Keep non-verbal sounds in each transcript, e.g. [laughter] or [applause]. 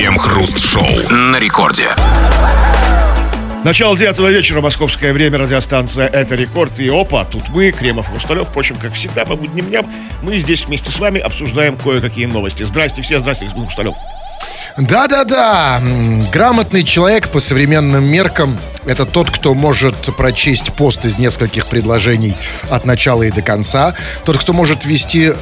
Крем-хруст-шоу на рекорде. Начало девятого вечера, московское время, радиостанция «Это рекорд». И опа, тут мы, Кремов Хрусталев. Впрочем, как всегда, по будним дням, мы здесь вместе с вами обсуждаем кое-какие новости. Здрасте все, здрасте, господин Хрусталев. Да-да-да, грамотный человек по современным меркам – это тот, кто может прочесть пост из нескольких предложений от начала и до конца, тот, кто может ввести э,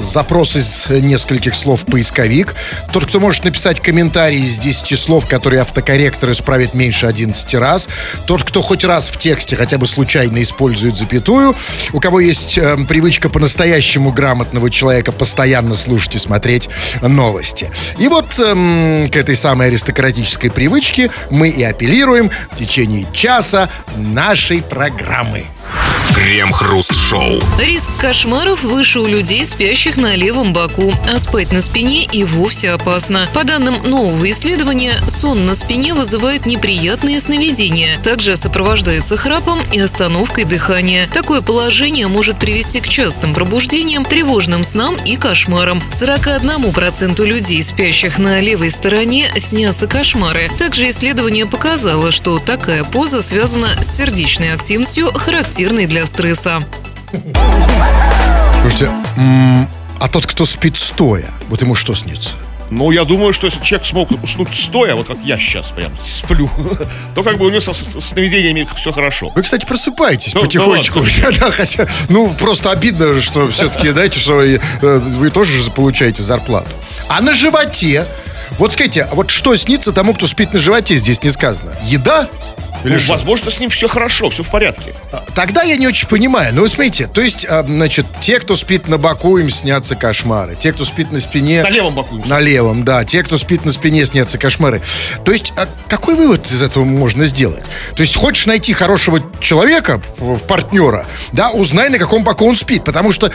запрос из нескольких слов в поисковик, тот, кто может написать комментарий из 10 слов, которые автокорректор исправит меньше 11 раз, тот, кто хоть раз в тексте хотя бы случайно использует запятую, у кого есть э, привычка по-настоящему грамотного человека постоянно слушать и смотреть новости. И вот к этой самой аристократической привычке мы и апеллируем в течение часа нашей программы. Крем-хруст-шоу. Риск кошмаров выше у людей, спящих на левом боку, а спать на спине и вовсе опасно. По данным нового исследования, сон на спине вызывает неприятные сновидения, также сопровождается храпом и остановкой дыхания. Такое положение может привести к частым пробуждениям, тревожным снам и кошмарам. 41% людей, спящих на левой стороне, снятся кошмары. Также исследование показало, что такая поза связана с сердечной активностью, характерной для стресса. Слушайте, а тот, кто спит стоя, вот ему что снится? Ну, я думаю, что если человек смог уснуть стоя, вот как я сейчас прям сплю, [laughs] то как бы у него со сновидениями все хорошо. Вы, кстати, просыпаетесь ну, потихонечку. Да, [laughs] да, хотя, ну, просто обидно, что все-таки, знаете, что вы, э, вы тоже же получаете зарплату. А на животе, вот скажите, вот что снится тому, кто спит на животе, здесь не сказано? Еда или ну, возможно, с ним все хорошо, все в порядке. А, тогда я не очень понимаю. Ну, смотрите, то есть, а, значит, те, кто спит на боку, им снятся кошмары. Те, кто спит на спине... На левом боку. На левом, да. Те, кто спит на спине, снятся кошмары. То есть, а какой вывод из этого можно сделать? То есть, хочешь найти хорошего человека, партнера, да, узнай, на каком боку он спит. Потому что,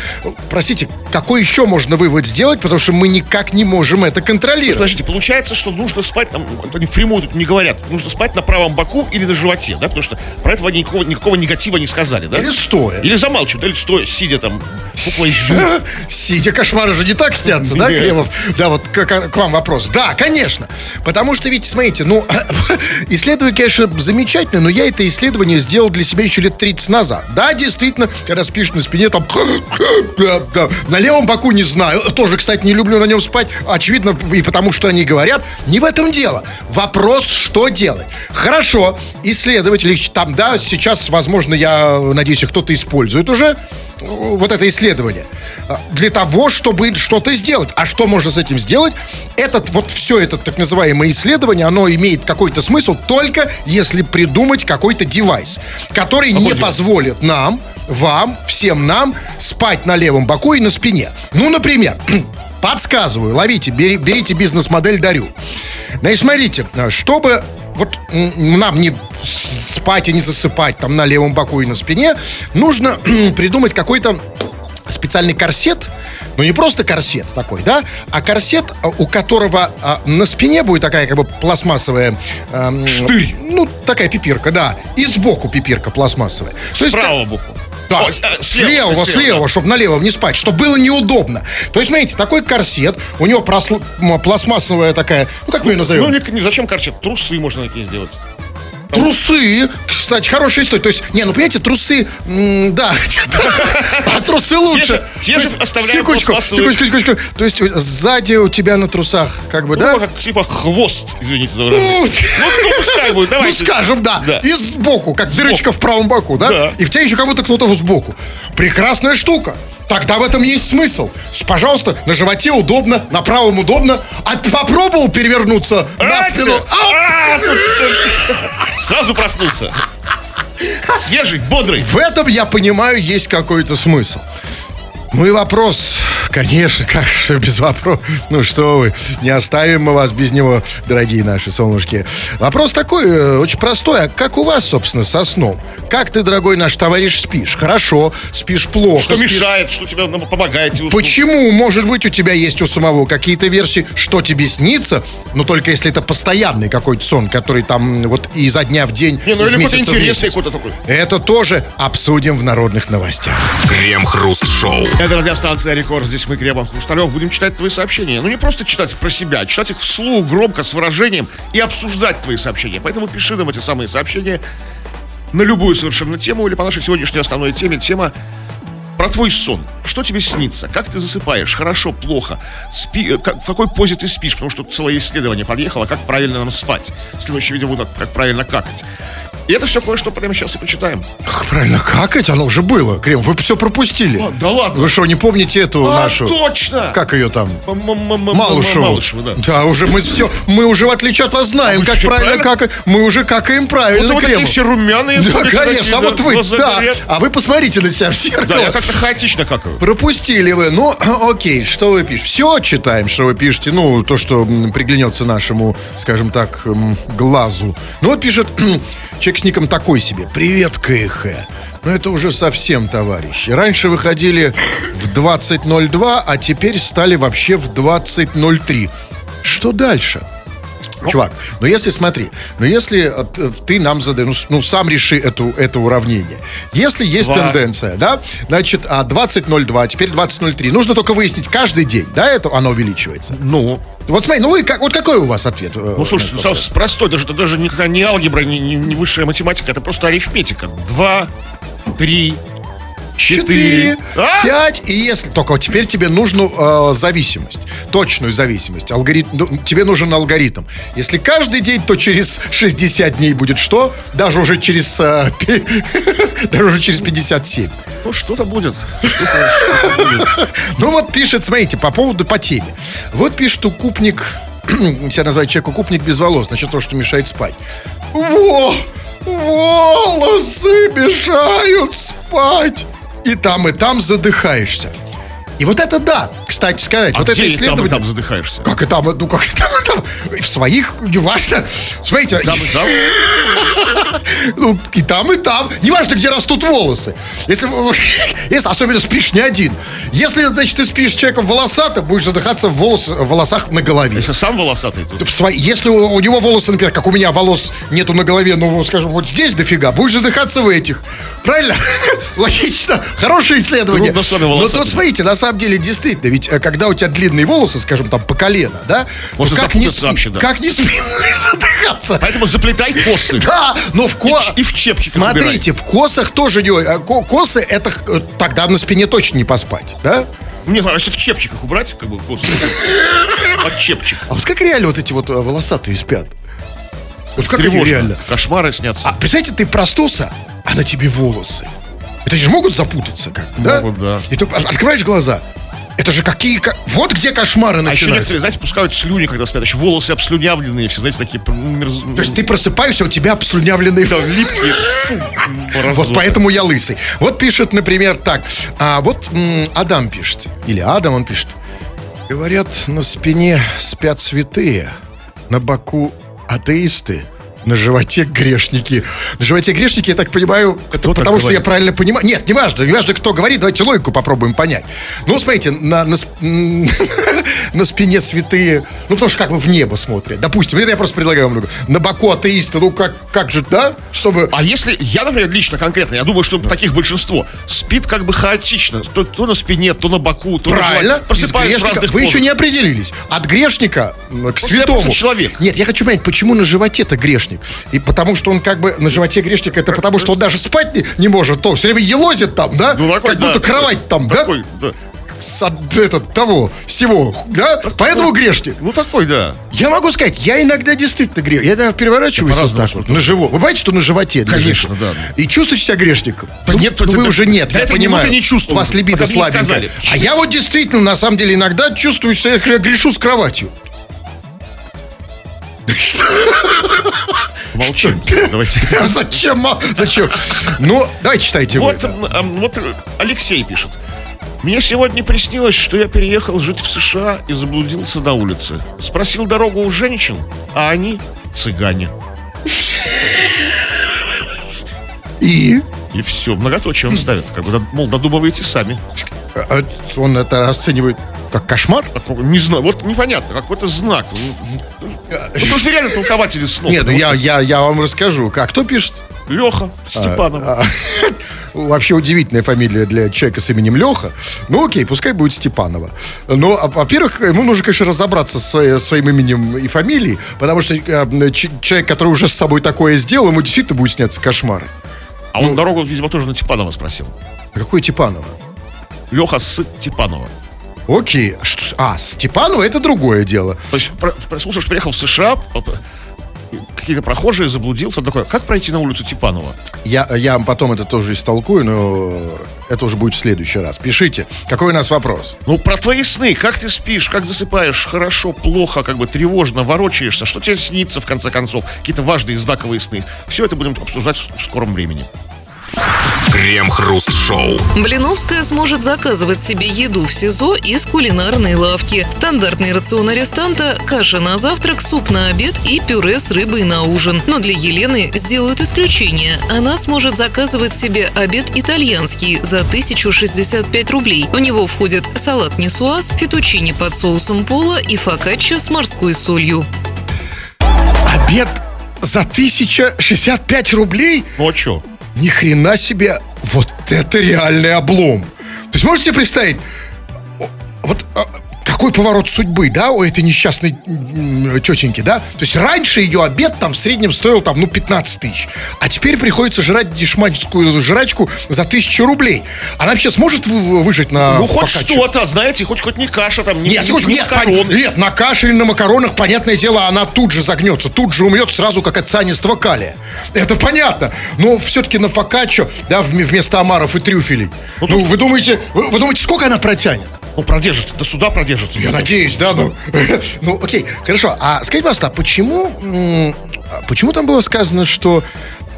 простите, какой еще можно вывод сделать? Потому что мы никак не можем это контролировать. Подождите, получается, что нужно спать, там, они прямую тут не говорят, нужно спать на правом боку или на животе, да, потому что про этого никакого, никакого негатива не сказали, да? Или стоя. Или замалчивают, или стоя, сидя там, буквой Сидя, кошмары же не так снятся, да, Кремов? Да, вот к, к вам вопрос. Да, конечно. Потому что, видите, смотрите, ну, [laughs] исследование, конечно, замечательно, но я это исследование сделал для себя еще лет 30 назад. Да, действительно, когда спишь на спине, там, [laughs] на левом боку не знаю, тоже, кстати, не люблю на нем спать, очевидно, и потому что они говорят, не в этом дело. Вопрос, что делать. Хорошо, исследователи, там, да, сейчас, возможно, я надеюсь, кто-то использует уже вот это исследование а, для того, чтобы что-то сделать. А что можно с этим сделать? Этот, вот все это так называемое исследование, оно имеет какой-то смысл только если придумать какой-то девайс, который Какой не девайс? позволит нам, вам, всем нам спать на левом боку и на спине. Ну, например, [clears throat] подсказываю, ловите, бери, берите бизнес-модель, дарю. Значит, смотрите, чтобы вот нам не спать и не засыпать там на левом боку и на спине, нужно [clears throat] придумать какой-то специальный корсет, ну не просто корсет такой, да, а корсет, а, у которого а, на спине будет такая как бы пластмассовая... Э, Штырь. Ну, такая пипирка, да, и сбоку пипирка пластмассовая. С правого боку. Да, Ой, э, слева, слева, слева да. чтобы на левом не спать, чтобы было неудобно. То есть, смотрите, такой корсет, у него просл... пластмассовая такая, ну как мы ее назовем? Ну, не, не, зачем корсет? Трусы можно такие сделать. Трусы, кстати, хорошая история. То есть, не, ну понимаете, трусы, да, [laughs] а трусы лучше. Те же оставляют секундочку, секундочку, секундочку. То есть сзади у тебя на трусах, как бы, да? Ну, как типа хвост, извините за выражение. Ну, ну пускай будет, давайте. Ну, скажем, да. И сбоку, как дырочка в правом боку, да? И в тебя еще как будто кто-то сбоку. Прекрасная штука. Тогда в этом есть смысл. Пожалуйста, на животе удобно, на правом удобно. А попробовал перевернуться на спину. А, Сразу проснуться. Свежий, бодрый. В этом, я понимаю, есть какой-то смысл. Ну и вопрос, конечно, как же без вопроса. Ну что вы, не оставим мы вас без него, дорогие наши солнышки. Вопрос такой, э, очень простой. А как у вас, собственно, со сном? Как ты, дорогой наш товарищ, спишь? Хорошо, спишь плохо. Что спишь... мешает, что тебе помогает? Тебе Почему? Может быть, у тебя есть у самого какие-то версии, что тебе снится, но только если это постоянный какой-то сон, который там вот изо дня в день, Не, ну или какой-то интересный какой-то такой. Это тоже обсудим в народных новостях. Крем-хруст-шоу. Это радиостанция Рекорд. Здесь мы, Кремов Хрусталев, будем читать твои сообщения. Ну, не просто читать про себя, а читать их вслух, громко, с выражением и обсуждать твои сообщения. Поэтому пиши нам эти самые сообщения на любую совершенно тему или по нашей сегодняшней основной теме. Тема про твой сон. Что тебе снится? Как ты засыпаешь? Хорошо, плохо? Спи, э, как, в какой позе ты спишь? Потому что целое исследование подъехало, как правильно нам спать. Следующее видео будет, как правильно какать. И это все кое-что прямо сейчас и почитаем. Как правильно какать? Оно уже было. Крем, вы все пропустили. А, да ладно. Вы что, не помните эту А, нашу? точно! Как ее там? Малышеву. Малышеву, да. Да, уже мы все, мы уже в отличие от вас знаем, А как правильно правильно? какать. Мы уже какаем правильно, Вот вы такие все румяные. Да, конечно, а вот вы, да. А вы посмотрите на себя в зеркало. Да, я как-то хаотично какаю. Пропустили вы. Ну, [clears throat] окей, что вы пишете? Все читаем, что вы пишете. Ну, то, что приглянется нашему, скажем так, глазу. Ну, вот пишет [clears throat] человек с ником такой себе. Привет, КХ. Ну, это уже совсем, товарищи. Раньше выходили в 20.02, а теперь стали вообще в 20.03. Что дальше? Чувак, ну если смотри, ну если э, ты нам задаешь, ну, ну сам реши эту, это уравнение. Если есть Два. тенденция, да, значит, а 20.02, теперь 20.03, нужно только выяснить каждый день, да, это оно увеличивается. Ну, Вот смотри, ну вы как, вот какой у вас ответ? э, ну слушай, ну, простой, даже это даже никакая не алгебра, не, не- высшая математика, это просто арифметика. Два, три, четыре. Четыре, А? пять, и если только вот теперь тебе нужна э, зависимость, точную зависимость. Алгоритм, ну, тебе нужен алгоритм. Если каждый день, то через 60 дней будет что? Даже уже через, э, пи- [laughs] даже уже через 57. Ну, что-то будет. Что-то- что-то будет. [laughs] Ну вот пишет, смотрите, по поводу по теме. Вот пишет укупник, [clears throat] себя называют человек укупник без волос, значит то, что мешает спать. Во! Волосы мешают спать! И там, и там задыхаешься. И вот это да, кстати сказать, А вот где это и там, исследование. там задыхаешься? Как и там, ну как и там, и там. В своих, неважно. Смотрите, Там, и там? [laughs] ну, и там, и там. Неважно, где растут волосы. Если, если особенно спишь не один. Если, значит, ты спишь человеком волосатым, будешь задыхаться в, волос, в волосах на голове. Если сам волосатый, то... В свои- если у, у него волосы, например, как у меня волос нету на голове, ну, скажем, вот здесь дофига, будешь задыхаться в этих. Правильно? [laughs] Логично. Хорошее исследование. Но тут, смотрите, на самом деле, действительно, ведь э, когда у тебя длинные волосы, скажем, там, по колено, да? Можно как не спи, вообще, да. как не спи, [laughs] задыхаться. Поэтому заплетай косы. Да, но в ко... И в- и в чепчиках Смотрите, в косах тоже не... э, ко- Косы, это э, тогда на спине точно не поспать, да? Мне а если в чепчиках убрать, как бы, косы. Под чепчик. А вот как реально вот эти вот волосатые спят? Вот как Тревожно. реально? Кошмары снятся. А представьте, ты проснулся, а на тебе волосы. Это же могут запутаться как да? Могут, да. И ты открываешь глаза. Это же какие... Вот где кошмары А еще начинаются. некоторые, знаете, пускают слюни, когда спят. Еще волосы обслюнявленные, все, знаете, такие мерз- То есть ты просыпаешься, у тебя обслюнявленные да, липкие. Вот поэтому я лысый. Вот пишет, например, так. А вот Адам пишет. Или Адам, он пишет. Говорят, на спине спят святые, на боку атеисты, на животе грешники. На животе грешники, я так понимаю, это так потому что я говорит? правильно понимаю. Нет, не важно, не важно, кто говорит, давайте логику попробуем понять. Ну, смотрите, на, на, [laughs] на спине святые, ну, потому что как бы в небо смотрят. Допустим, это я просто предлагаю вам. На боку атеисты, ну, как, как же, да? Чтобы... А если, я, например, лично конкретно, я думаю, что таких большинство, спит как бы хаотично. То, то на спине, то на боку, то на Правильно. животе. Просыпается в разных. Вы еще позах. не определились. От грешника м, к я святому. просто человек. Нет, я хочу понять, почему на животе-то грешник? И потому что он как бы на животе грешник, это потому что он даже спать не, не может, то все время елозит там, да? Ну, такой, как будто да, кровать там, такой, да? да? С от- этот, того, всего, да? Поэтому грешник. Ну, такой, да. Я могу сказать, я иногда действительно грешник. Я даже переворачиваюсь вот по-разному так вот, на живот. Вы понимаете, что на животе Конечно, лежите? да. И чувствуете себя грешником? Да Ну, нет, ну, это- вы это- уже нет, до я этой понимаю. не чувствовал, У вас либидо сказали. А я вот действительно, на самом деле, иногда чувствую, что я грешу с кроватью. Молчим. Давайте. [laughs] Зачем? ма- Зачем? Ну, давайте читайте. Вот, вот Алексей пишет. Мне сегодня приснилось, что я переехал жить в США и заблудился на улице. Спросил дорогу у женщин, а они цыгане. И? И все, многоточие он ставит. Как бы, мол, додумываете сами. А Он это расценивает как кошмар? Такого, не знаю, вот непонятно, какой-то знак. Ну, Потому что реально толкователи снов. Нет, ну я, я, я вам расскажу. Как? Кто пишет? Леха Степанов. А, [laughs] вообще удивительная фамилия для человека с именем Леха. Ну, окей, пускай будет Степанова. Но, а, во-первых, ему нужно, конечно, разобраться со своим именем и фамилией, потому что человек, который уже с собой такое сделал, ему действительно будет сняться кошмары. А он дорогу, видимо, тоже на Типанова спросил. А Какой Типанова? Леха с Типанова. Окей. А Степанова это другое дело. То есть, слушай, приехал в США, какие-то прохожие, заблудился, такой, как пройти на улицу Типанова? Я, я потом это тоже истолкую, но это уже будет в следующий раз. Пишите, какой у нас вопрос? Ну, про твои сны, как ты спишь, как засыпаешь, хорошо, плохо, как бы тревожно, ворочаешься, что тебе снится, в конце концов, какие-то важные знаковые сны. Все это будем обсуждать в скором времени. Крем-хруст-шоу. Блиновская сможет заказывать себе еду в СИЗО из кулинарной лавки. Стандартный рацион арестанта – каша на завтрак, суп на обед и пюре с рыбой на ужин. Но для Елены сделают исключение. Она сможет заказывать себе обед итальянский за 1065 рублей. В него входит салат нисуаз, фетучини под соусом пола и фокаччо с морской солью. Обед за 1065 рублей? Ну, а что? Ни хрена себе, вот это реальный облом. То есть можете себе представить, вот а, какой поворот судьбы, да, у этой несчастной тетеньки, да? То есть раньше ее обед там в среднем стоил там, ну, 15 тысяч. А теперь приходится жрать дешманскую жрачку за тысячу рублей. Она вообще сможет вы- выжить на Ну, хоть что-то, знаете, хоть хоть не каша там, не, Нет, не- не нет, макароны. пон- нет, на каше или на макаронах, понятное дело, она тут же загнется, тут же умрет сразу, как от цианистого калия. Это понятно. Но все-таки на фокаччо, да, вм- вместо омаров и трюфелей. Ну, вы думаете, вы, вы думаете, сколько она протянет? Ну, продержится, до суда продержится. Я надеюсь, да, ну, [laughs] ну, окей, хорошо. А скажите, пожалуйста, а почему, почему там было сказано, что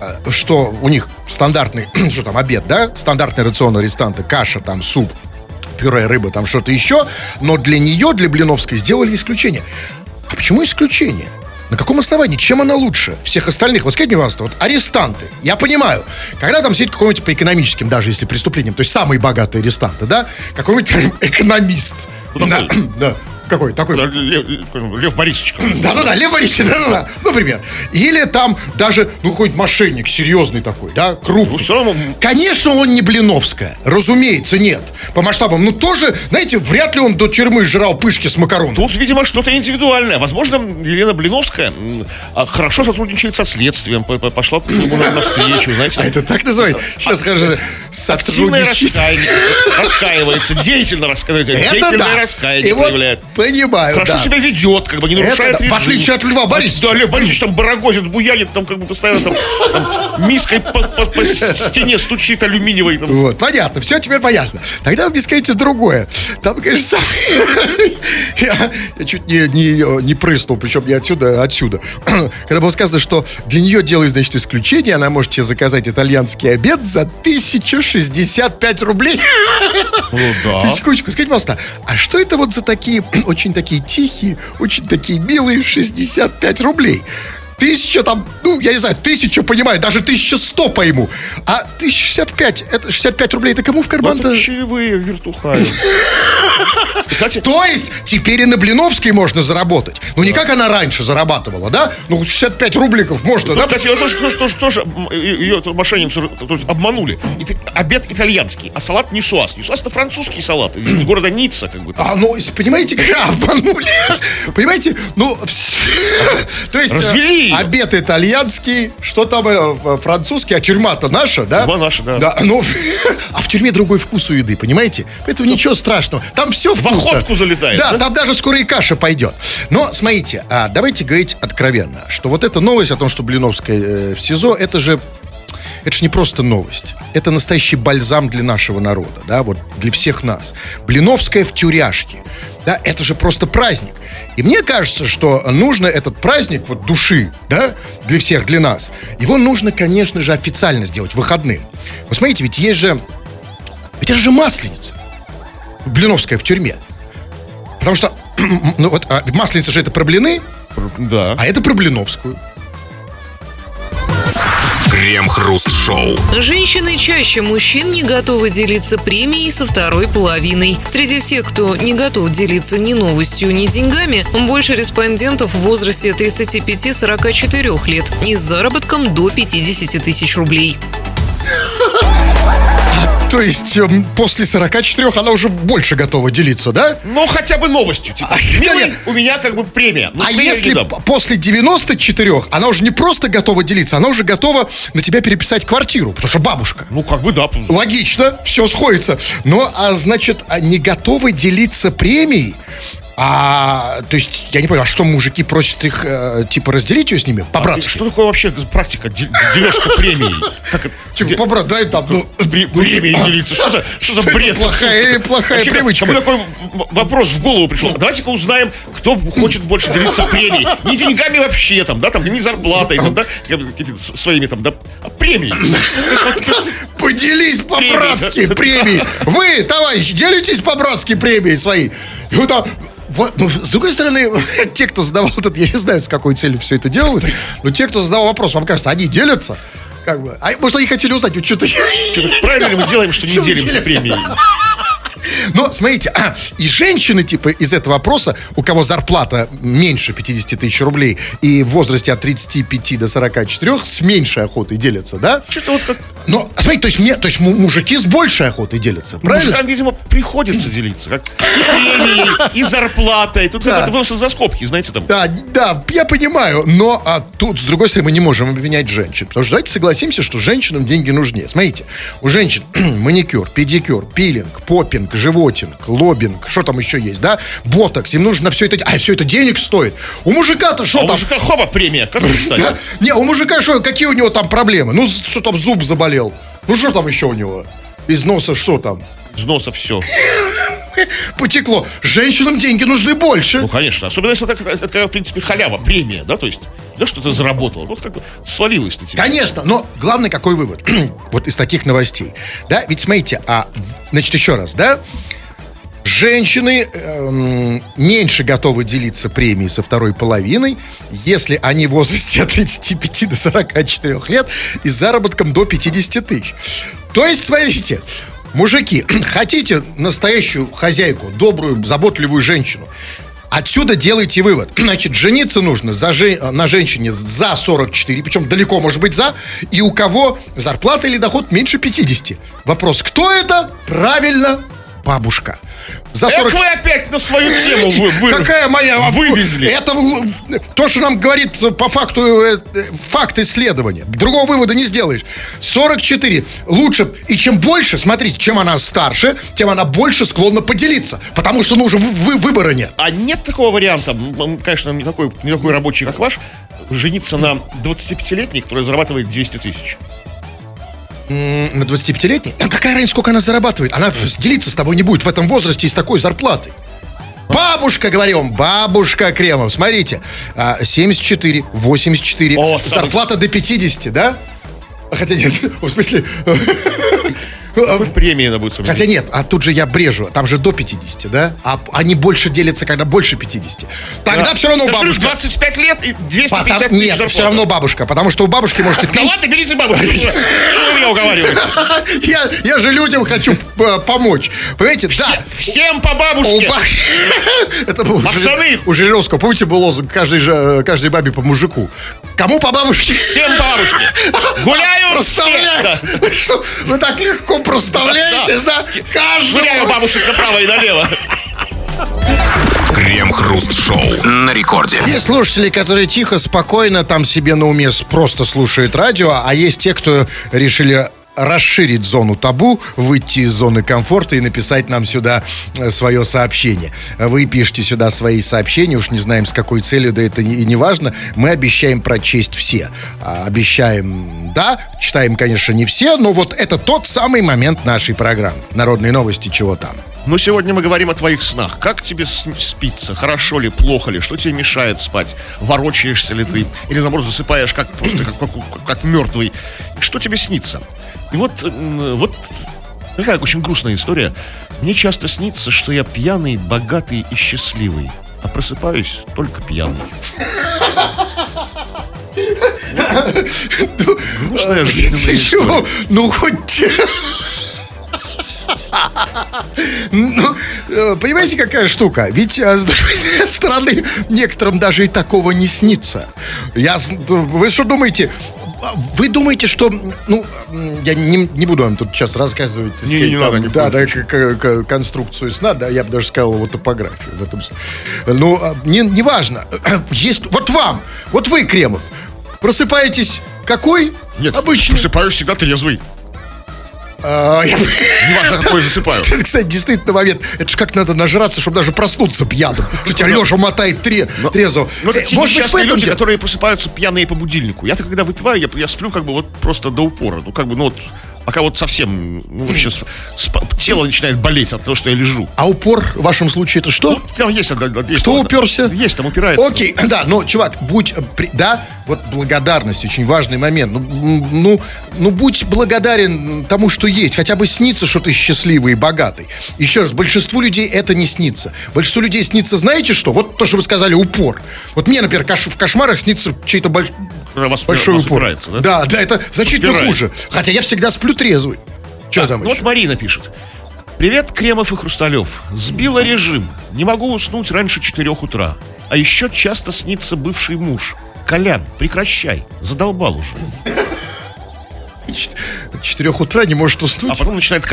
э, что у них стандартный, [clears throat] что там, обед, да, стандартный рацион арестанта, каша, там, суп, пюре, рыба, там что-то еще, но для нее, для Блиновской, сделали исключение. А почему исключение? На каком основании? Чем она лучше всех остальных? Вот скажите мне, пожалуйста, вот арестанты, я понимаю, когда там сидит какой-нибудь по экономическим, даже если преступлением, то есть самые богатые арестанты, да, какой-нибудь [laughs] экономист. Да, [clears throat] какой, такой, Лев, Лев Борисович. да-да-да, Лев Борисович, да-да-да, например. Или там даже, ну, какой-нибудь мошенник серьезный такой, да, Ну, крупный. все равно Конечно, он не Блиновская. Разумеется, нет. По масштабам. Ну, тоже, знаете, вряд ли он до тюрьмы жрал пышки с макароном. Тут, видимо, что-то индивидуальное. Возможно, Елена Блиновская а, хорошо сотрудничает со следствием, пошла к нему на- навстречу, знаете. А это так называют? Сейчас скажу. Активное раскаяние, раскаивается, деятельно раскаивается, деятельное раскаяние проявляет. Понимаю, Хорошо да. себя ведет, как бы не Это нарушает. В режим. отличие от Льва Борисовича. Да, Лев Борисович там барагозит, буянит, там как бы постоянно там, там миской по, по- по стене стучит алюминиевой. Там. Вот, понятно, все теперь понятно. Тогда вы скажите другое. Там, конечно, сам... [laughs] я, я чуть не, не, не прыснул, причем не отсюда, а отсюда. [clears throat] Когда было сказано, что для нее делают, значит, исключение, она может себе заказать итальянский обед за 1065 рублей. Ну да. [laughs] Секундочку, скажите, пожалуйста, а что это вот за такие, очень такие тихие, очень такие милые 65 рублей? Тысяча там, ну, я не знаю, тысяча, понимаю, даже 1100 пойму. А 1065, это 65 рублей, это кому в Ну, карман-то? это чаевые вертухаи. Кстати, То есть, теперь и на Блиновской можно заработать. Ну, не как она раньше зарабатывала, да? Ну, 65 рубликов можно, Ну, да? кстати, тоже, тоже, тоже, тоже ее мошенницу то есть обманули. И обед итальянский, а салат нисуаз. Нисуаз это французский салат из [clears throat] города Ницца, как бы. там. А, ну, понимаете, как [laughs] обманули. Понимаете, ну, [laughs] то есть, Развели э, обед итальянский, что там э, французский, а тюрьма-то наша, да? Тюрьма наша, да. Да, ну, [laughs] а в тюрьме другой вкус у еды, понимаете? Поэтому ничего страшного. Там все вкусно. Охотку залетает, Да, да? там даже скоро и каша пойдет. Но, смотрите, а, давайте говорить откровенно, что вот эта новость о том, что Блиновская э, в СИЗО, это же это же не просто новость. Это настоящий бальзам для нашего народа, да, вот для всех нас. Блиновская в тюряшке. Да, это же просто праздник. И мне кажется, что нужно этот праздник вот души, да, для всех, для нас, его нужно, конечно же, официально сделать выходным. Вы смотрите, ведь есть же, ведь это же масленица. Блиновская в тюрьме. Потому что, [clears throat] ну вот, а, масленица же это про блины, Да. а это про Блиновскую. Крем-хруст-шоу. Женщины чаще мужчин не готовы делиться премией со второй половиной. Среди всех, кто не готов делиться ни новостью, ни деньгами, больше респондентов в возрасте 35-44 лет и с заработком до 50 тысяч рублей. То есть эм, после 44 она уже больше готова делиться, да? Ну, хотя бы новостью. Типа, А, «Милый, конечно. у меня как бы премия. Ну, А если не дам». п- после 94 она уже не просто готова делиться, она уже готова на тебя переписать квартиру, потому что бабушка. Ну, как бы да. Логично, все сходится. Но, а, значит, а не готовы делиться премией? А, то есть, я не понял, а что мужики просят их, э, типа, разделить ее с ними? По-братски. Что такое вообще практика? Де- Дележка премии. Как это? Типа, по-брат, дай там, ну, Пре- Премии делиться. Что за, что за бред? плохая- плохая привычка. Кому такой вопрос в голову пришел? Давайте-ка узнаем, кто хочет больше делиться премией. Не деньгами вообще, там, да, там, не зарплатой, там, да, своими там, да, а премией. [laughs] Поделись по-братски Премии. премией. Вы, товарищи, делитесь по-братски премией своей. И вот так, вот, ну, с другой стороны, [laughs] те, кто задавал этот, я не знаю, с какой целью все это делалось, но те, кто задавал вопрос, вам кажется, они делятся? Как бы, а может, они хотели узнать, вот что-то... [laughs] Правильно ли мы делаем, что не делимся? премией? [laughs] Но, смотрите, а, и женщины, типа, из этого вопроса, у кого зарплата меньше 50 тысяч рублей и в возрасте от 35 до 44 с меньшей охотой делятся, да? Что-то вот как... Но, смотрите, то есть, мне, то есть му- мужики с большей охотой делятся, правильно? Мужикам, видимо, приходится делиться. Как и премией, и зарплатой. Тут Да. как это за скобки, знаете, там. Да, да, я понимаю, но а, тут, с другой стороны, мы не можем обвинять женщин. Потому что давайте согласимся, что женщинам деньги нужнее. Смотрите, у женщин [clears throat] маникюр, педикюр, пилинг, попинг, животинг, лобинг, что там еще есть, да? Ботокс, им нужно все это... А все это денег стоит. У мужика-то что А у там? мужика хоба премия. Как это? [laughs] Не, у мужика что, какие у него там проблемы? Ну, что там, зуб заболел. Ну, что там еще у него? Из носа что там? Из носа все. Потекло. Женщинам деньги нужны больше. Ну, конечно. Особенно, если это, это, это, в принципе, халява, премия, да, то есть, да, что ты заработал. Вот как бы свалилось на тебя. Конечно, но главный какой вывод? [clears throat] вот из таких новостей. Да, ведь смотрите, а, значит, еще раз, да? Женщины эм, меньше готовы делиться премией со второй половиной, если они в возрасте от 35 до 44 лет и с заработком до 50 тысяч. То есть, смотрите, мужики, [clears throat] хотите настоящую хозяйку, добрую, заботливую женщину, Отсюда делайте вывод. [clears throat] Значит, жениться нужно за жен- на женщине за 44, причем далеко может быть за, и у кого зарплата или доход меньше 50. Вопрос, кто это? Правильно, бабушка. За Эх, 40... вы опять на свою тему вы, вы- Какая моя... вывезли. Это то, что нам говорит по факту э, э, факт исследования. Другого вывода не сделаешь. 44 лучше. И чем больше, смотрите, чем она старше, тем она больше склонна поделиться. Потому что ну уже вы- вы- выбора нет. А нет такого варианта, конечно, не такой, не такой рабочий, как ваш, жениться на 25-летней, которая зарабатывает 200 тысяч. На 25-летней? А Какая разница, сколько она зарабатывает? Она делиться с тобой не будет в этом возрасте и с такой зарплатой. Бабушка, говорим, бабушка Кремов, смотрите, а, 74, 84, О, зарплата до 50, да? Хотя нет, [laughs] в смысле... [laughs] а, Премия она будет. Хотя нет, а тут же я брежу, там же до 50, да? А они больше делятся, когда больше 50. Тогда все равно говорю, бабушка... 25 лет и 250 Потом- тысяч нет, зарплата. все равно бабушка, потому что у бабушки может и Да пенсия- ладно, берите бабушку. [laughs] Что вы меня уговариваете? [laughs] Я, я же людям хочу э, помочь. Понимаете, да. Всем по бабушке. ба- [laughs] Это был у Пацаны! Жир- у Жириновского, помните, был лозунг каждой, же- каждой бабе по мужику. Кому по бабушке? Всем бабушке. Гуляю все. Да. Что, Вы так легко проставляетесь, да? Каждому. бабушек направо и налево. Крем-хруст-шоу на рекорде. Есть слушатели, которые тихо, спокойно там себе на уме просто слушают радио, а есть те, кто решили расширить зону табу, выйти из зоны комфорта и написать нам сюда э, свое сообщение. Вы пишите сюда свои сообщения, уж не знаем с какой целью, да это и не важно. Мы обещаем прочесть все. А, Обещаем, да, читаем, конечно, не все, но вот это тот самый момент нашей программы. Народные новости, чего там. Но сегодня мы говорим о твоих снах. Как тебе спится? Хорошо ли, плохо ли? Что тебе мешает спать? Ворочаешься ли ты? Или, наоборот, засыпаешь как просто как, как, как мертвый? Что тебе снится? И вот, вот такая очень грустная история. Мне часто снится, что я пьяный, богатый и счастливый. А просыпаюсь только пьяный. [laughs] Грустная жизненная история. Ну, хоть... Ну, э, понимаете, какая штука? Ведь, э, с другой [laughs] стороны, некоторым даже и такого не снится. Я, с- вы что думаете, вы думаете, что, ну, я не, не буду вам тут сейчас рассказывать, так Не, сказать, не там, надо, в да, да, к- к- конструкцию сна, да, я бы даже сказал его топографию в этом. Ну, а, не, не важно. [clears throat] Есть, вот вам, вот вы, Кремов, просыпаетесь какой? Нет, обычно. просыпаюсь всегда трезвый. А, [laughs] я- Неважно, какой засыпаю. Это, кстати, действительно момент. Это же как надо нажраться, чтобы даже проснуться пьяным. Что тебя Леша мотает тре, трезво. Ну, это Э, те Может быть, в этом люди, которые просыпаются пьяные по будильнику. Я-то когда выпиваю, я, я сплю как бы вот просто до упора. Ну, как бы, ну вот, пока вот совсем, ну, вообще, с- спа- тело начинает болеть от того, что я лежу. А упор в вашем случае это что? Там есть, есть Кто одна- уперся? Есть, там упирается. Окей, да, но, чувак, будь, да, вот благодарность, очень важный момент. Ну, ну, ну, будь благодарен тому, что есть. Хотя бы снится, что ты счастливый и богатый. Еще раз, большинству людей это не снится. Большинству людей снится, знаете что? Вот то, что вы сказали, упор. Вот мне, например, кош- в кошмарах снится чей-то больш- вас, большой вас упор. да? Да, да, это значительно Упирает. хуже. Хотя я всегда сплю трезвый. Что там Ну вот? Марина пишет. Привет, Кремов и Хрусталев. Сбила режим. Не могу уснуть раньше 4 утра. А еще часто снится бывший муж. Колян, прекращай. Задолбал уже. С четырех утра не может уснуть. А потом начинает.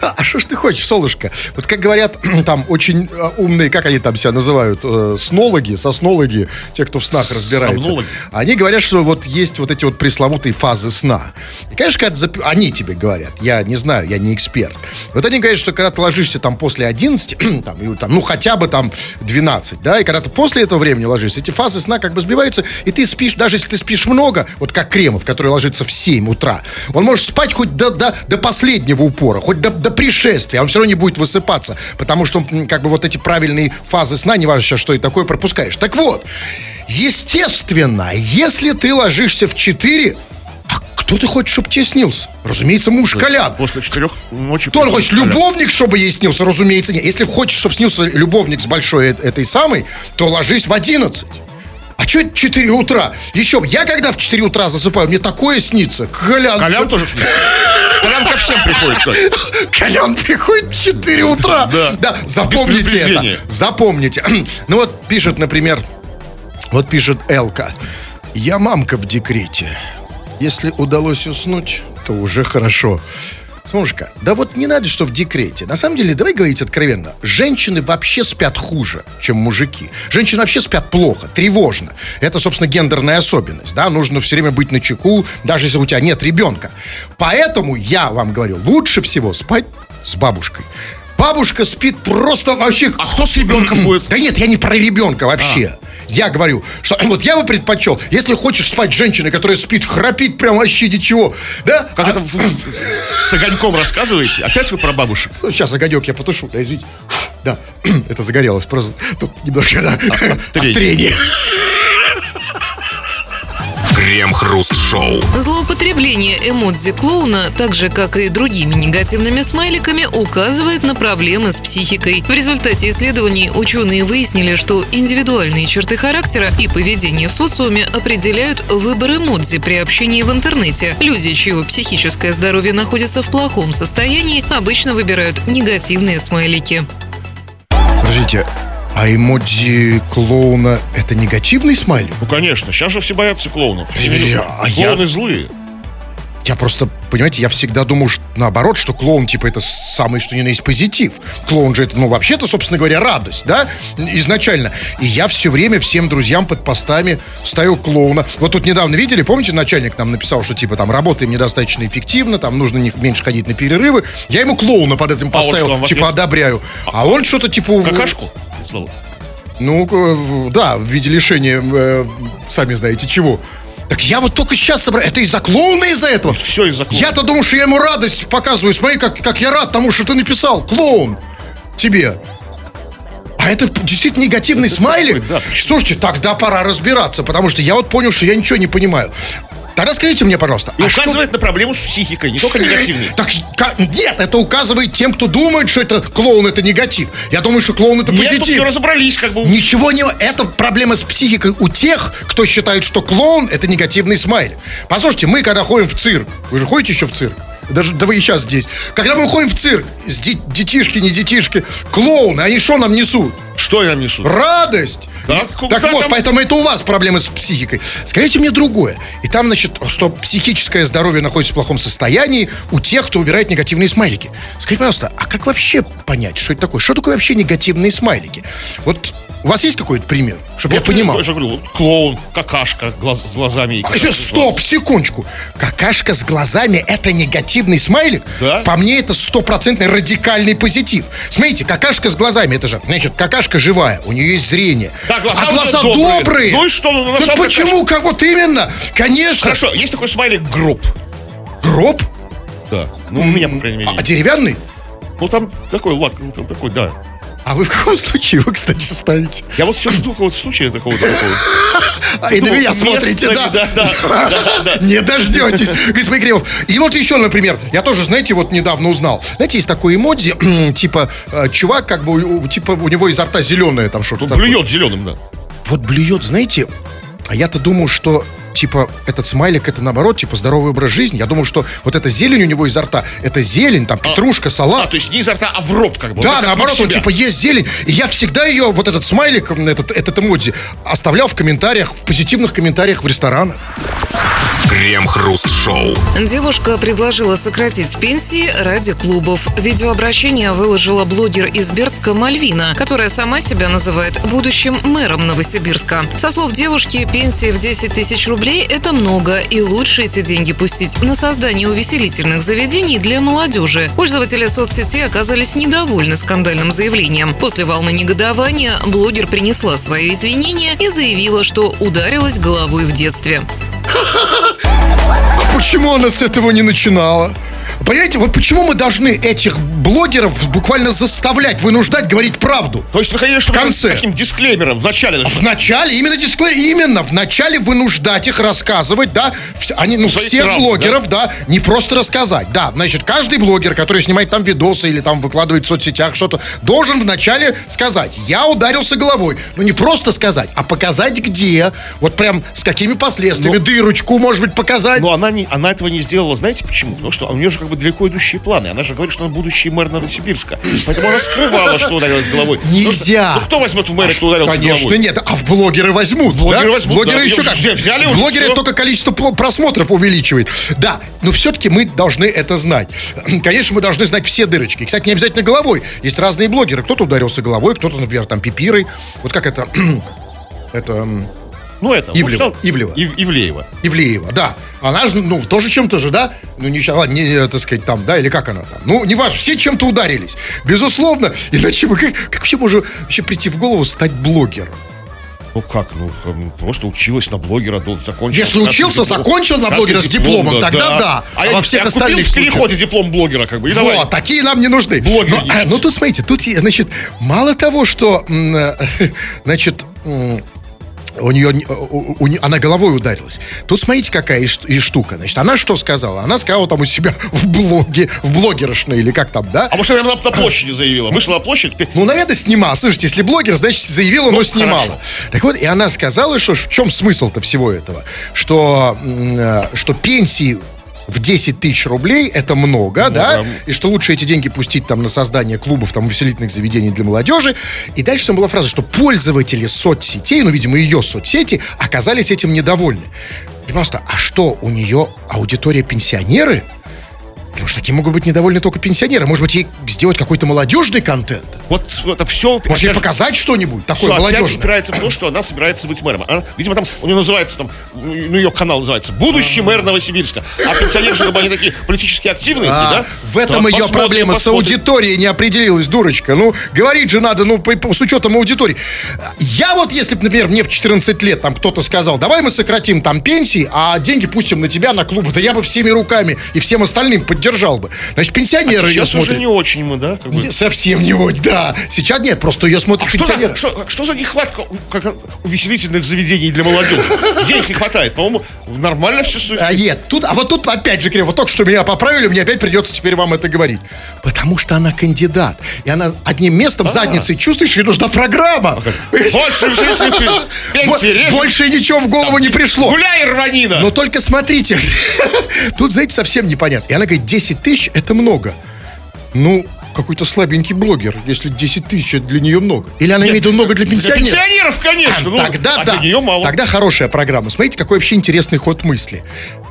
А, [laughs] а что ж ты хочешь, солнышко? Вот как говорят [clears throat] там очень э, умные, как они там себя называют, э, снологи, соснологи, те, кто в снах разбирается. Сомнологи. Они говорят, что вот есть вот эти вот пресловутые фазы сна. И, конечно, когда зап- они тебе говорят, я не знаю, я не эксперт. Вот они говорят, что когда ты ложишься там после 11, [clears throat] там, и там, ну хотя бы там 12, да, и когда ты после этого времени ложишься, эти фазы сна как бы сбиваются, и ты спишь, даже если ты спишь много, вот как Кремов, который ложится в 7 утра, он может спать хоть до, до, до последнего упора, хоть до, до пришествия, он все равно не будет высыпаться, потому что м, как бы вот эти правильные фазы сна, неважно сейчас, что и такое, пропускаешь. Так вот, естественно, если ты ложишься в 4, а кто ты хочешь, чтобы тебе снился? Разумеется, муж Колян. После четырех ночи... Кто он хочет? Колян. Любовник, чтобы ей снился? Разумеется, нет. Если хочешь, чтобы снился любовник с большой э- этой самой, то ложись в 11. А что это 4 утра? Еще, б, я когда в 4 утра засыпаю, мне такое снится. Колян, Колян тоже снится. Колян ко всем приходит. [laughs] Колян приходит в 4 утра. Да. запомните Без это. Запомните. [clears throat] Ну вот пишет, например, вот пишет Элка. Я мамка в декрете. Если удалось уснуть, то уже хорошо. Солнышко, да вот не надо, что в декрете. На самом деле, давай говорить откровенно. Женщины вообще спят хуже, чем мужики. Женщины вообще спят плохо, тревожно. Это, собственно, гендерная особенность. Да? Нужно все время быть на чеку, даже если у тебя нет ребенка. Поэтому я вам говорю, лучше всего спать с бабушкой. Бабушка спит просто вообще... А кто с ребенком будет? Да нет, я не про ребенка вообще. Я говорю, что вот я бы предпочел, если хочешь спать с женщиной, которая спит, храпит прям вообще ничего, да? Как А- это вы с огоньком рассказываете? Опять вы про бабушек? Ну, Сейчас огонек я потушу, да, извините. Да, [clears throat] это загорелось, просто тут немножко, да, от трения. трения. Крем-хруст-шоу. Злоупотребление эмодзи клоуна, так же как и другими негативными смайликами, указывает на проблемы с психикой. В результате исследований ученые выяснили, что индивидуальные черты характера и поведения в социуме определяют выбор эмодзи при общении в интернете. Люди, чье психическое здоровье находится в плохом состоянии, обычно выбирают негативные смайлики. Подождите, а эмодзи клоуна это негативный смайлик? Ну, конечно. Сейчас же все боятся клоунов. Я- любят. а я- Клоуны злые. Я просто, понимаете, я всегда думал, что, наоборот, что клоун, типа, это самый, что ни на есть позитив. Клоун же это, ну, вообще-то, собственно говоря, радость, да, изначально. И я все время всем друзьям под постами ставил клоуна. Вот тут недавно видели, помните, начальник нам написал, что, типа, там, работаем недостаточно эффективно, там, нужно не- меньше ходить на перерывы. Я ему клоуна под этим А поставил, что, вам в типа, ответ? одобряю. А он что-то, типа... Какашку? Слово. Ну, э, да, в виде лишения, э, сами знаете чего. Так я вот только сейчас собрал. Это из-за клоуна из-за этого? Все из-за клоуна. Я-то думал, что я ему радость показываю. Смотри, как, как я рад тому, что ты написал. Клоун. Тебе. А это действительно негативный смайлик? такой, да? Слушайте, тогда пора разбираться, потому что я вот понял, что я ничего не понимаю. Тогда скажите мне, пожалуйста, И а что- указывает на проблему с психикой, не только негативной. Так, нет, это указывает тем, кто думает, что это клоун это негатив. Я думаю, что клоун это Нет, позитив. все разобрались, как бы. Ничего не... Это проблема с психикой у тех, кто считает, что клоун — это негативный смайлик. Послушайте, мы когда ходим в цирк... Вы же ходите еще в цирк? Даже, да вы и сейчас здесь. Когда мы ходим в цирк, с де- детишки, не детишки, клоуны, они что нам несут? Что я нам несу? Радость! Да, Так да, вот, там- поэтому это у вас проблемы с психикой. Скажите мне другое. И там, значит, что психическое здоровье находится в плохом состоянии у тех, кто убирает негативные смайлики. Скажите, пожалуйста, а как вообще понять, что это такое? Что такое вообще негативные смайлики? Вот у вас есть какой-то пример, чтобы я Вот понимал? Я же говорю, клоун, какашка глаз- с глазами. А, сейчас, стоп, секундочку. Какашка с глазами – это негативный смайлик? Да. По мне, это стопроцентный радикальный позитив. Смотрите, какашка с глазами – это же, значит, какашка живая, у нее есть зрение. Да, глаза а глаза добрые. добрые. Ну и что, ну, самом почему, как вот именно? Конечно. Хорошо, есть такой смайлик гроб. Гроб? Да. Ну, у меня, по крайней мере. А есть. деревянный? Ну, там такой лак, ну, там такой, да. А вы в каком случае его, кстати, ставите? Я вот все жду какого-то случая такого такого. А, и на меня смотрите, да. Не дождетесь, господин Кремов. И вот еще, например, я тоже, знаете, вот недавно узнал. Знаете, есть такой эмодзи, [clears throat] типа, э, чувак, как бы, типа, у него изо рта зеленое там что-то блюет зеленым, да. Вот блюет, знаете, а я-то думал, что типа этот смайлик это наоборот, типа здоровый образ жизни. Я думал, что вот эта зелень у него изо рта, это зелень, там петрушка, А, салат. то есть не изо рта, а в рот как бы. Да, как наоборот, он типа есть зелень. И я всегда ее, вот этот смайлик, этот, этот эмодзи, оставлял в комментариях, в позитивных комментариях в ресторанах. Крем-хруст-шоу. Девушка предложила сократить пенсии ради клубов. Видеообращение выложила блогер из Бердска Мальвина, которая сама себя называет будущим мэром Новосибирска. Со слов девушки, пенсии в 10 тысяч рублей – это много, и лучше эти деньги пустить на создание увеселительных заведений для молодежи. Пользователи соцсетей оказались недовольны скандальным заявлением. После волны негодования блогер принесла свои извинения и заявила, что ударилась головой в детстве. Почему она с этого не начинала? Понимаете, вот почему мы должны этих блогеров буквально заставлять, вынуждать говорить правду? То есть вы чтобы В конце. таким дисклеймером в начале. В начале, именно дисклей, именно в начале вынуждать их рассказывать, да, они, ну, всех правды, блогеров, да? не просто рассказать, да, значит, каждый блогер, который снимает там видосы или там выкладывает в соцсетях что-то, должен вначале сказать, я ударился головой, ну, не просто сказать, а показать где, вот прям с какими последствиями, Ну, дырочку, может быть, показать. Но она, не, она этого не сделала, знаете почему? Потому что у нее же как бы далеко идущие планы. Она же говорит, что она будущий мэр Новосибирска. Поэтому она скрывала, что ударилась головой. Нельзя. Ну, кто возьмет в мэра, кто ударился Конечно, головой? нет. А в блогеры возьмут. Блогеры да? возьмут, Блогеры да. еще как. взяли Блогеры всё. только количество просмотров увеличивает. Да, но все-таки мы должны это знать. Конечно, мы должны знать все дырочки. Кстати, не обязательно головой. Есть разные блогеры. Кто-то ударился головой, кто-то, например, там пипирой. Вот как это... [clears throat] Это Ну, это. Ивлева, вот Ивлева. Ив- Ивлеева. Ивлеева, да. Она же, ну, тоже чем-то же, да? Ну, не, ладно, не, э, так сказать, там, да, или как она там. Ну, не важно, все чем-то ударились. Безусловно. [laughs] Иначе мы как, как вообще можно вообще прийти в голову стать блогером? Ну как, ну просто училась на блогера, до, закончила. Если учился, закончил на блогера с дипломом, тогда да. А, А я, во всех я купил остальных в случаях- переходе диплом блогера, как бы. И Вот, давай. такие нам не нужны. Блогер ну, а, ну, тут, смотрите, тут, значит, мало того, что, э, [laughs] значит, у нее, не- у- у она головой ударилась. Тут смотрите, какая и, штука. Значит, она что сказала? Она сказала там у себя [laughs] в блоге, в блогершной или как там, да? А может, она на, на площади заявила. Вышла на площадь, Ну, наверное, снимала. Слушайте, если блогер, значит, заявила, но снимала. хорошо. Так вот, и она сказала, что в чем смысл-то всего этого? Что, э, что пенсии в 10 тысяч рублей это много, да? да. И что лучше эти деньги пустить там на создание клубов, там, увеселительных заведений для молодежи. И дальше там была фраза, что пользователи соцсетей, ну, видимо, ее соцсети, оказались этим недовольны. И просто, а что, у нее аудитория пенсионеры? Потому что такие могут быть недовольны только пенсионеры. Может быть, ей сделать какой-то молодежный контент? Вот это все... Может, ей показать что-нибудь такое Все молодежное? упирается в то, что она собирается быть мэром. Она, видимо, там у нее называется там, ну, ее канал называется «Будущий мэр Новосибирска». А пенсионеры же, они такие политически активные, А, да? в этом То ее проблема. С аудиторией не определилась, дурочка. Ну, говорить же надо, ну, с учетом аудитории. Я вот, если бы, например, мне в 14 лет там кто-то сказал, давай мы сократим там пенсии, а деньги пустим на тебя, на клубы, да я бы всеми руками и всем остальным поддержал бы. Значит, пенсионеры А ее сейчас уже смотрят. не очень мы, да? как бы. Не, Совсем не очень, да. Сейчас нет, просто ее смотрят А Что пенсионеры. за, что, что за нехватка как, увеселительных заведений для молодежи? Денег не хватает. По-моему, нормально все. А нет, тут, а вот тут опять же, Кирилл, вот только что меня поправили, мне опять придется теперь вам это говорить. Потому что она кандидат. И она одним местом задницей чувствуешь, ей нужна программа. Больше жителей пенсии Бо- реже. Больше ничего в голову не пришло. Гуляй, рванина! Но только смотрите, [laughs] тут, знаете, совсем непонятно. И она говорит, 10 тысяч это много. Ну, какой-то слабенький блогер, если 10 тысяч для нее много. Или она имеет в виду много для Для пенсионеров? пенсионеров, конечно. ну, Тогда а да. для нее мало. Тогда хорошая программа. Смотрите, какой вообще интересный ход мысли.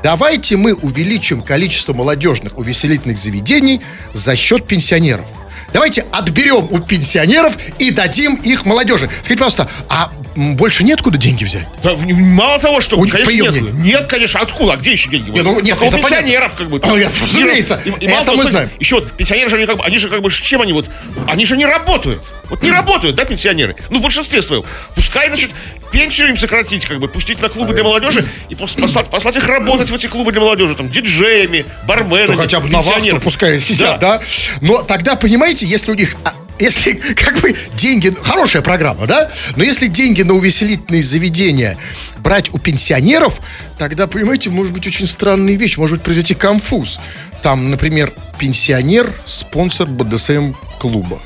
Давайте мы увеличим количество молодежных увеселительных заведений за счет пенсионеров. Давайте отберем у пенсионеров и дадим их молодежи. Скажите, пожалуйста, а больше неоткуда деньги взять? Да, мало того, что, У- конечно, нет. мнению. Нет, конечно, откуда? А где еще деньги? Не, ну, нет, Только у это понятно. пенсионеров, как бы. Ну, нет, разумеется. И- и Это мало того, мы знаем. Еще вот, пенсионеры же, они как бы, они же как бы, чем они вот, они же не работают. Вот не работают, да, пенсионеры? Ну, в большинстве своем. Пускай, значит, пенсию им сократить, как бы, пустить на клубы для молодежи и пос- послать, послать их работать в эти клубы для молодежи, там, диджеями, барменами, Ну, хотя бы на вахту пускай сидят, да. Но тогда, понимаете, если у них... а, Если, [laughs] как бы, деньги... Хорошая программа, да? Но если деньги на увеселительные заведения брать у пенсионеров, тогда, понимаете, может быть очень странная вещь. Может быть произойти конфуз. Там, например, пенсионер – спонсор БДСМ-клуба.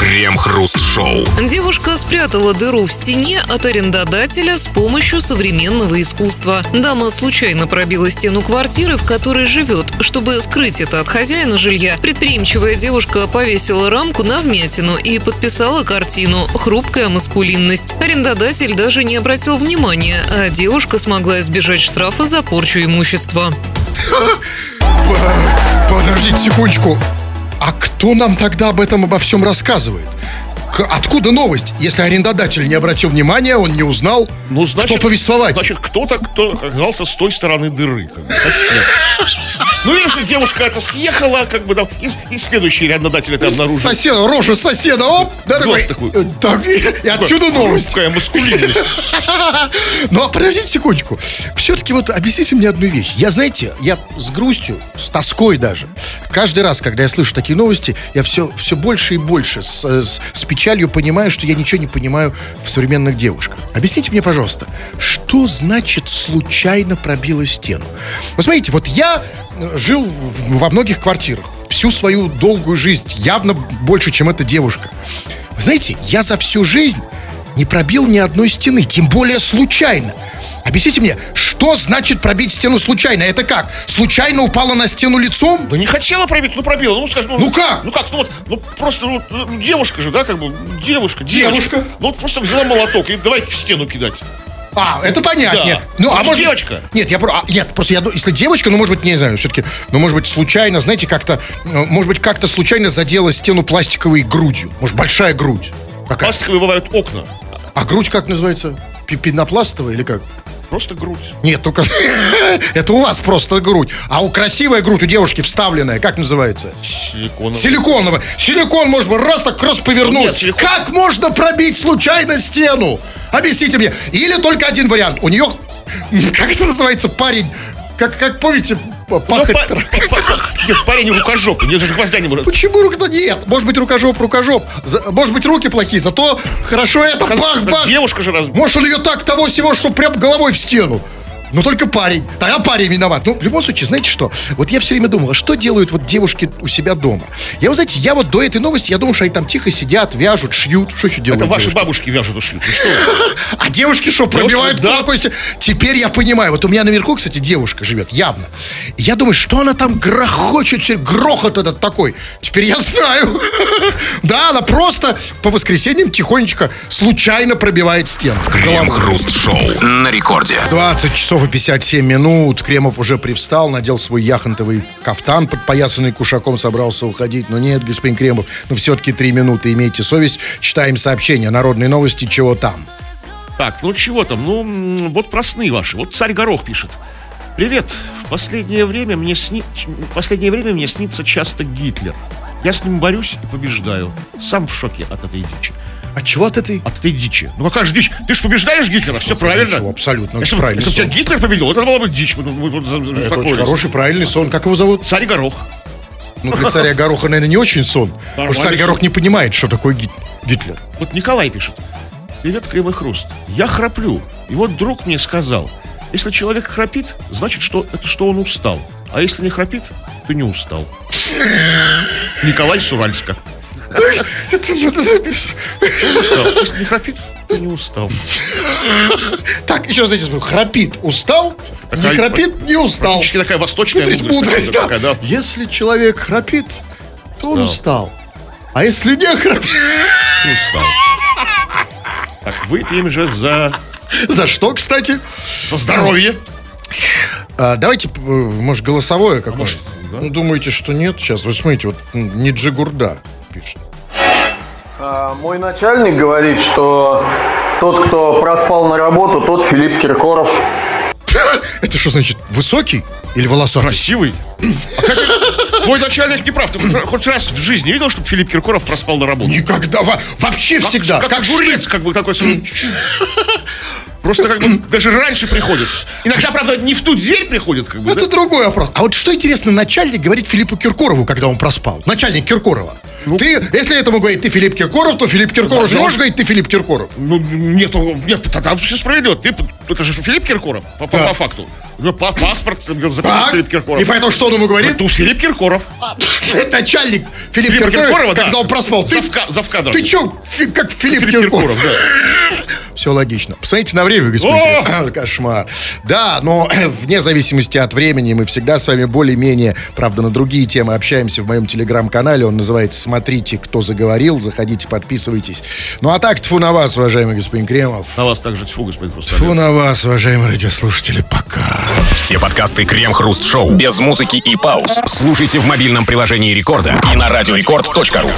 Крем-хруст-шоу. Девушка спрятала дыру в стене от арендодателя с помощью современного искусства. Дама случайно пробила стену квартиры, в которой живет. Чтобы скрыть это от хозяина жилья, предприимчивая девушка повесила рамку на вмятину и подписала картину «Хрупкая маскулинность». Арендодатель даже не обратил внимания, а девушка смогла избежать штрафа за порчу имущества. Подождите секундочку. А кто нам тогда об этом обо всем рассказывает? Откуда новость? Если арендодатель не обратил внимания, он не узнал, Ну, значит, кто повествовать? Значит, кто-то, кто оказался с той стороны дыры, как бы, сосед. Ну, видишь, девушка это съехала, как бы там, и, и следующий арендодатель это обнаружил. Соседа, рожа соседа, оп, да, такой, такой. э, так, и, и отсюда новость. Хрупкая маскулинность. [laughs] Но подождите секундочку. Все-таки вот объясните мне одну вещь. Я, знаете, я с грустью, с тоской даже, каждый раз, когда я слышу такие новости, я все, все больше и больше с, э, с- с печалью понимаю, что я ничего не понимаю в современных девушках. Объясните мне, пожалуйста, что значит случайно пробила стену? Вот смотрите, вот я э, жил во многих квартирах всю свою долгую жизнь, явно больше, чем эта девушка. Вы знаете, я за всю жизнь не пробил ни одной стены, тем более случайно. Объясните мне, значит пробить стену случайно? Это как? Случайно упала на стену лицом? Ну, не хотела пробить, ну, пробила. Ну, скажем, Ну, как? Ну, как? Ну, вот, ну, просто, ну, ну, девушка же, да, как бы, девушка, Девушка. Ну, вот просто взяла молоток и давай в стену кидать. А, это понятно. Да. Ну, а же может девочка. Нет, я про- а, нет, просто я если девочка, ну может быть, не знаю, все-таки, ну может быть случайно, знаете, как-то, ну, может быть, как-то случайно задела стену пластиковой грудью, может большая грудь. Какая? Пластиковые бывают окна. А грудь как называется? Пенопластовая или как? Просто грудь. Нет, только [laughs] это у вас просто грудь. А у красивая грудь у девушки вставленная, как называется? Силиконовая. Силиконовая. Силикон, быть, раз так раз повернуть. Нет, силикон- Как можно пробить случайно стену? Объясните мне. Или только один вариант. У нее, [laughs] как это называется, парень, как, как помните, Ну, пахарь. па- па- па- Нет, парень рукожоп. Нет, же гвоздя не может. Почему рука нет? Может быть, рукожоп, рукожоп. За- может быть, руки плохие, зато хорошо это бах-бах. Девушка же раз... Может, он ее так того всего, что прям головой в стену. Ну, только парень. Тогда парень виноват. Ну, в любом случае, знаете что? Вот я все время думал, а что делают вот девушки у себя дома? Я, вы знаете, я вот до этой новости, я думал, что они там тихо сидят, вяжут, шьют. Что еще делают Это ваши девушки? бабушки вяжут и шьют. Что? [laughs] А девушки что, пробивают да. Теперь я понимаю. Вот у меня наверху, кстати, девушка живет, явно. И я думаю, что она там грохочет, грохот этот такой. Теперь я знаю. [laughs] Да, она просто по воскресеньям тихонечко случайно пробивает стену. Крем-хруст-шоу на рекорде. 20 часов и 57 минут. Кремов уже привстал, надел свой яхонтовый кафтан, подпоясанный кушаком, собрался уходить. Но нет, господин Кремов, ну все-таки три минуты, имейте совесть. Читаем сообщения, народные новости, чего там. Так, ну чего там? Ну, вот про сны ваши. Вот царь Горох пишет. Привет. В последнее время мне сни... в последнее время мне снится часто Гитлер. Я с ним борюсь и побеждаю. Сам в шоке от этой дичи. А чего от этой? От этой дичи. Ну какая же дичь? Ты же побеждаешь Гитлера, все правильно. Ничего, абсолютно, Если, бы- правильный если бы тебя. Гитлер победил, это была бы дичь. Мы, мы- мы Это очень хороший, правильный сон. Как его зовут? Царь Горох. Ну, для царя Гороха, наверное, не очень сон. Потому что царь Горох сон. не понимает, что такое Гит- Гитлер. Вот Николай пишет. Привет, и Хруст. Я храплю. И вот друг мне сказал, если человек храпит, значит, что это что он устал. А если не храпит, то не устал. Николай Суральска. [laughs] Это надо записать. Устал. Если не храпит, то не устал. Так, еще, знаете, смотрю, храпит, устал, не Такая- храпит, не устал. Практически такая восточная Мудрость, мудрость. мудрость, да. такая, да. Если человек храпит, то он устал. А если не храпит, устал. Так, выпьем же за, за что, кстати? за здоровье. А, давайте, э, может, голосовое какое может, да. Ну, думаете, что нет? Сейчас, вы смотрите, вот не Джигурда пишет. А, Мой начальник говорит, что тот, кто проспал на работу, тот Филипп Киркоров. Это что значит, высокий или волосатый? Красивый. А, кстати, твой начальник не прав. Ты хоть раз в жизни видел, чтобы Филипп Киркоров проспал на работу? Никогда, во- вообще всегда. Как, Как, огурец, как бы такой. Просто как бы даже раньше приходит. Иногда, правда, не в ту дверь приходит, как бы. Ну, да? это другой вопрос. А вот что интересно, начальник говорит Филиппу Киркорову, когда он проспал? Начальник Киркорова. Ты, если этому говорит ты Филипп Киркоров, то Филипп Киркоров же Ну, Да, можешь говорить ты Филипп Киркоров. Ну, нет, ну, нет, тогда все справедливо. Ты, это же Филипп Киркоров, по, Да. по факту. Паспорт записан Так, Филипп Киркоров. и поэтому что он ему говорит? Тут Филипп Киркоров. Начальник Филипп Филипп Киркоров, Киркорова, да. когда он проспал. Ты, Завка- завкадром. ты фи- как Филипп, Филипп Киркоров? Киркоров, да. [laughs] Все логично. Посмотрите на время, господин. Кошмар. Да, но вне зависимости от времени мы всегда с вами более-менее, правда, на другие темы общаемся в моем телеграм-канале. Он называется «Смотрите, кто заговорил». Заходите, подписывайтесь. Ну а так, тьфу на вас, уважаемый господин Кремов. На вас также тьфу, господин Тьфу Хрусталев. на вас, уважаемые радиослушатели. Пока. Все подкасты Крем Хруст Шоу без музыки и пауз. Слушайте в мобильном приложении Рекорда и на радиорекорд.ру.